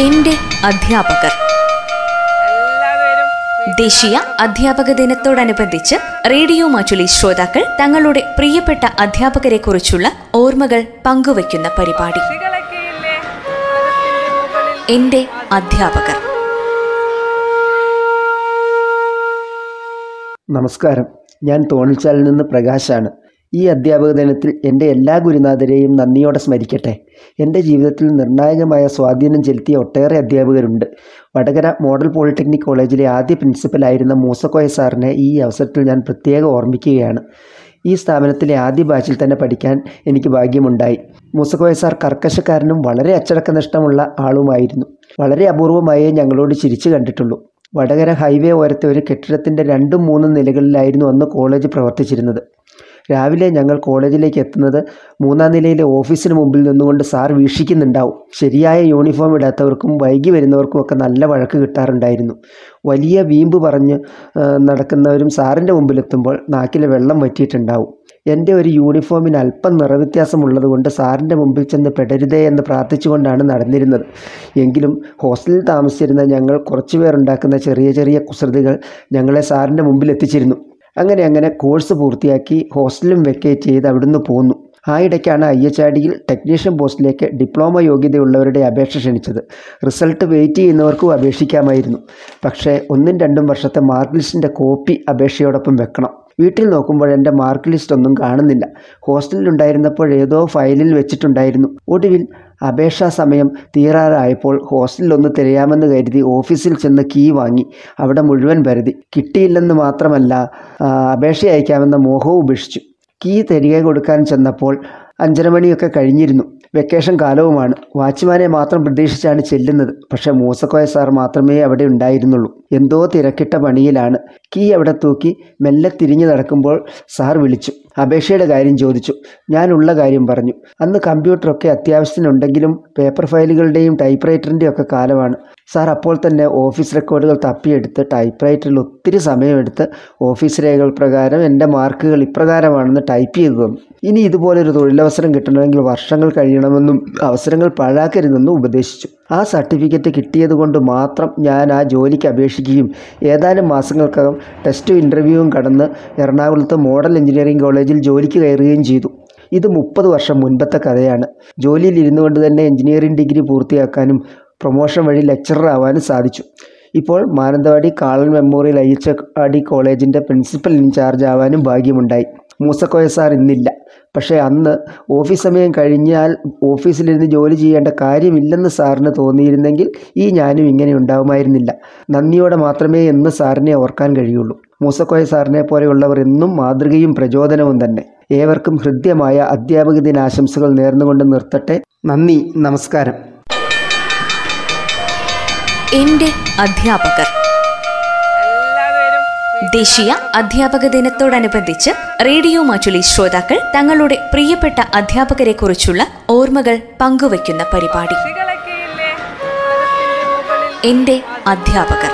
എന്റെ അധ്യാപകർ. എല്ലാവരും ദേശീയ അധ്യാപക ദിനത്തോടനുബന്ധിച്ച് റേഡിയോ മാറ്റുലി ശ്രോതാക്കൾ തങ്ങളുടെ പ്രിയപ്പെട്ട അധ്യാപകരെ കുറിച്ചുള്ള ഓർമ്മകൾ പങ്കുവയ്ക്കുന്ന പരിപാടി. എന്റെ അധ്യാപകർ. നമസ്കാരം. ഞാൻ തോണിച്ചാലിൽ നിന്ന് പ്രകാശാണ്. ഈ അധ്യാപക ദിനത്തിൽ എന്റെ എല്ലാ ഗുരുനാഥരെയും നന്ദിയോടെ സ്മരിക്കട്ടെ. എന്റെ ജീവിതത്തിൽ നിർണായകമായ സ്വാധീനം ചെലുത്തിയ ഒട്ടേറെ അധ്യാപകരുണ്ട്. വടകര മോഡൽ പോളിടെക്നിക് കോളേജിലെ ആദ്യ പ്രിൻസിപ്പലായിരുന്ന മൂസക്കോയ സാറിനെ ഈ അവസരത്തിൽ ഞാൻ പ്രത്യേകം ഓർമ്മിക്കുകയാണ്. ഈ സ്ഥാപനത്തിലെ ആദ്യ ബാച്ചിൽ തന്നെ പഠിക്കാൻ എനിക്ക് ഭാഗ്യമുണ്ടായി. മൂസക്കോയ സാർ കർക്കശക്കാരനും വളരെ അച്ചടക്കനിഷ്ഠമുള്ള ആളുമായിരുന്നു. വളരെ അപൂർവമായേ ഞങ്ങളോട് ചിരിച്ചു കണ്ടിട്ടുള്ളൂ. വടകര ഹൈവേ ഓരത്തെ ഒരു കെട്ടിടത്തിന്റെ രണ്ടും മൂന്നും നിലകളിലായിരുന്നു അന്ന് കോളേജ് പ്രവർത്തിച്ചിരുന്നത്. രാവിലെ ഞങ്ങൾ കോളേജിലേക്ക് എത്തുന്നത് മൂന്നാം നിലയിലെ ഓഫീസിന് മുമ്പിൽ നിന്നുകൊണ്ട് സാർ വീക്ഷിക്കുന്നുണ്ടാവും. ശരിയായ യൂണിഫോം ഇടാത്തവർക്കും വൈകി വരുന്നവർക്കും ഒക്കെ നല്ല വഴക്ക് കിട്ടാറുണ്ടായിരുന്നു. വലിയ വീമ്പ് പറഞ്ഞ് നടക്കുന്നവരും സാറിന്റെ മുമ്പിലെത്തുമ്പോൾ നാക്കിലെ വെള്ളം വറ്റിയിട്ടുണ്ടാവും. എന്റെ ഒരു യൂണിഫോമിന് അല്പം നിറവ്യത്യാസമുള്ളത് കൊണ്ട് സാറിന്റെ മുമ്പിൽ ചെന്ന് പെടരുതേ എന്ന് പ്രാർത്ഥിച്ചുകൊണ്ടാണ് നടന്നിരുന്നത്. എങ്കിലും ഹോസ്റ്റലിൽ താമസിച്ചിരുന്ന ഞങ്ങൾ കുറച്ചു പേരുണ്ടാക്കുന്ന ചെറിയ ചെറിയ കുസൃതികൾ ഞങ്ങളെ സാറിന്റെ മുമ്പിൽ എത്തിച്ചിരുന്നു. അങ്ങനെ അങ്ങനെ കോഴ്സ് പൂർത്തിയാക്കി ഹോസ്റ്റലും വെക്കേറ്റ് ചെയ്ത് അവിടുന്ന് പോന്നു. ആ ഇടയ്ക്കാണ് ഐ എച്ച് ആർ ഡിയിൽ ടെക്നീഷ്യൻ പോസ്റ്റിലേക്ക് ഡിപ്ലോമ യോഗ്യതയുള്ളവരുടെ അപേക്ഷ ക്ഷണിച്ചത്. റിസൾട്ട് വെയിറ്റ് ചെയ്യുന്നവർക്കും അപേക്ഷിക്കാമായിരുന്നു. പക്ഷേ ഒന്നും രണ്ടും വർഷത്തെ മാർക്ക് ലിസ്റ്റിന്റെ കോപ്പി അപേക്ഷയോടൊപ്പം വെക്കണം. വീട്ടിൽ നോക്കുമ്പോൾ എന്റെ മാർക്ക് ലിസ്റ്റ് ഒന്നും കാണുന്നില്ല. ഹോസ്റ്റലിൽ ഉണ്ടായിരുന്നപ്പോൾ ഏതോ ഫയലിൽ വെച്ചിട്ടുണ്ടായിരുന്നു. ഒടുവിൽ അപേക്ഷാ സമയം തീരാറായപ്പോൾ ഹോസ്റ്റലിലൊന്ന് തിരയാമെന്ന് കരുതി ഓഫീസിൽ ചെന്ന് കീ വാങ്ങി. അവിടെ മുഴുവൻ പരതി കിട്ടിയില്ലെന്ന് മാത്രമല്ല അപേക്ഷ അയക്കാമെന്ന മോഹവും ഉപേക്ഷിച്ചു. കീ തിരികെ കൊടുക്കാൻ ചെന്നപ്പോൾ അഞ്ചര മണിയൊക്കെ കഴിഞ്ഞിരുന്നു. വെക്കേഷൻ കാലവുമാണ്. വാച്ച്മാനെ മാത്രം പ്രതീക്ഷിച്ചാണ് ചെല്ലുന്നത്. പക്ഷേ മൂസക്കോയ സാർ മാത്രമേ അവിടെ ഉണ്ടായിരുന്നുള്ളൂ. എന്തോ തിരക്കിട്ട പണിയിലാണ്. കീ അവിടെ തൂക്കി മെല്ലെ തിരിഞ്ഞു നടക്കുമ്പോൾ സാർ വിളിച്ചു. അപേക്ഷയുടെ കാര്യം ചോദിച്ചു. ഞാനുള്ള കാര്യം പറഞ്ഞു. അന്ന് കമ്പ്യൂട്ടറൊക്കെ അത്യാവശ്യത്തിനുണ്ടെങ്കിലും പേപ്പർ ഫയലുകളുടെയും ടൈപ്പ് റൈറ്ററിന്റെയും കാലമാണ്. സാർ അപ്പോൾ തന്നെ ഓഫീസ് റെക്കോർഡുകൾ തപ്പിയെടുത്ത് ടൈപ്പ് റൈറ്ററിൽ ഒത്തിരി സമയമെടുത്ത് ഓഫീസ് രേഖകൾ പ്രകാരം എന്റെ മാർക്കുകൾ ഇപ്രകാരമാണെന്ന് ടൈപ്പ് ചെയ്തു തന്നു ഇനി ഇതുപോലൊരു തൊഴിലവസരം കിട്ടണമെങ്കിൽ വർഷങ്ങൾ കഴിയണമെന്നും അവസരങ്ങൾ പാഴാക്കരുതെന്നും ഉപദേശിച്ചു. ആ സർട്ടിഫിക്കറ്റ് കിട്ടിയത് കൊണ്ട് മാത്രം ഞാൻ ആ ജോലിക്ക് അപേക്ഷിക്കുകയും ഏതാനും മാസങ്ങൾക്കകം ടെസ്റ്റും ഇന്റർവ്യൂവും കടന്ന് എറണാകുളത്ത് മോഡൽ എഞ്ചിനീയറിംഗ് കോളേജിൽ ജോലിക്ക് കയറുകയും ചെയ്തു. ഇത് മുപ്പത് വർഷം മുൻപത്തെ കഥയാണ്. ജോലിയിൽ ഇരുന്നു കൊണ്ട് തന്നെ എഞ്ചിനീയറിംഗ് ഡിഗ്രി പൂർത്തിയാക്കാനും പ്രൊമോഷൻ വഴി ലെക്ചറർ ആവാനും സാധിച്ചു. ഇപ്പോൾ Mananthavady Kalan memorial I H കോളേജിന്റെ പ്രിൻസിപ്പൽ ഇൻചാർജ് ആവാനും ഭാഗ്യമുണ്ടായി. മൂസക്കോയ സാർ ഇന്നില്ല. പക്ഷേ അന്ന് ഓഫീസ് സമയം കഴിഞ്ഞാൽ ഓഫീസിലിരുന്ന് ജോലി ചെയ്യേണ്ട കാര്യമില്ലെന്ന് സാറിന് തോന്നിയിരുന്നെങ്കിൽ ഈ ഞാനും ഇങ്ങനെ ഉണ്ടാവുമായിരുന്നില്ല. നന്ദിയോടെ മാത്രമേ എന്ന് സാറിനെ ഓർക്കാൻ കഴിയുള്ളൂ. മൂസക്കോയ സാറിനെ പോലെയുള്ളവർ എന്നും മാതൃകയും പ്രചോദനവും തന്നെ. ഏവർക്കും ഹൃദ്യമായ അധ്യാപക ദിനാശംസകൾ നേർന്നുകൊണ്ട് നിർത്തട്ടെ. നന്ദി. നമസ്കാരം. എന്റെ അധ്യാപകർ. ദേശീയ അധ്യാപക ദിനത്തോടനുബന്ധിച്ച് റേഡിയോ മാറ്റുലി ശ്രോതാക്കൾ തങ്ങളുടെ പ്രിയപ്പെട്ട അധ്യാപകരെ കുറിച്ചുള്ള ഓർമ്മകൾ പങ്കുവയ്ക്കുന്ന പരിപാടി. എന്റെ അധ്യാപകർ.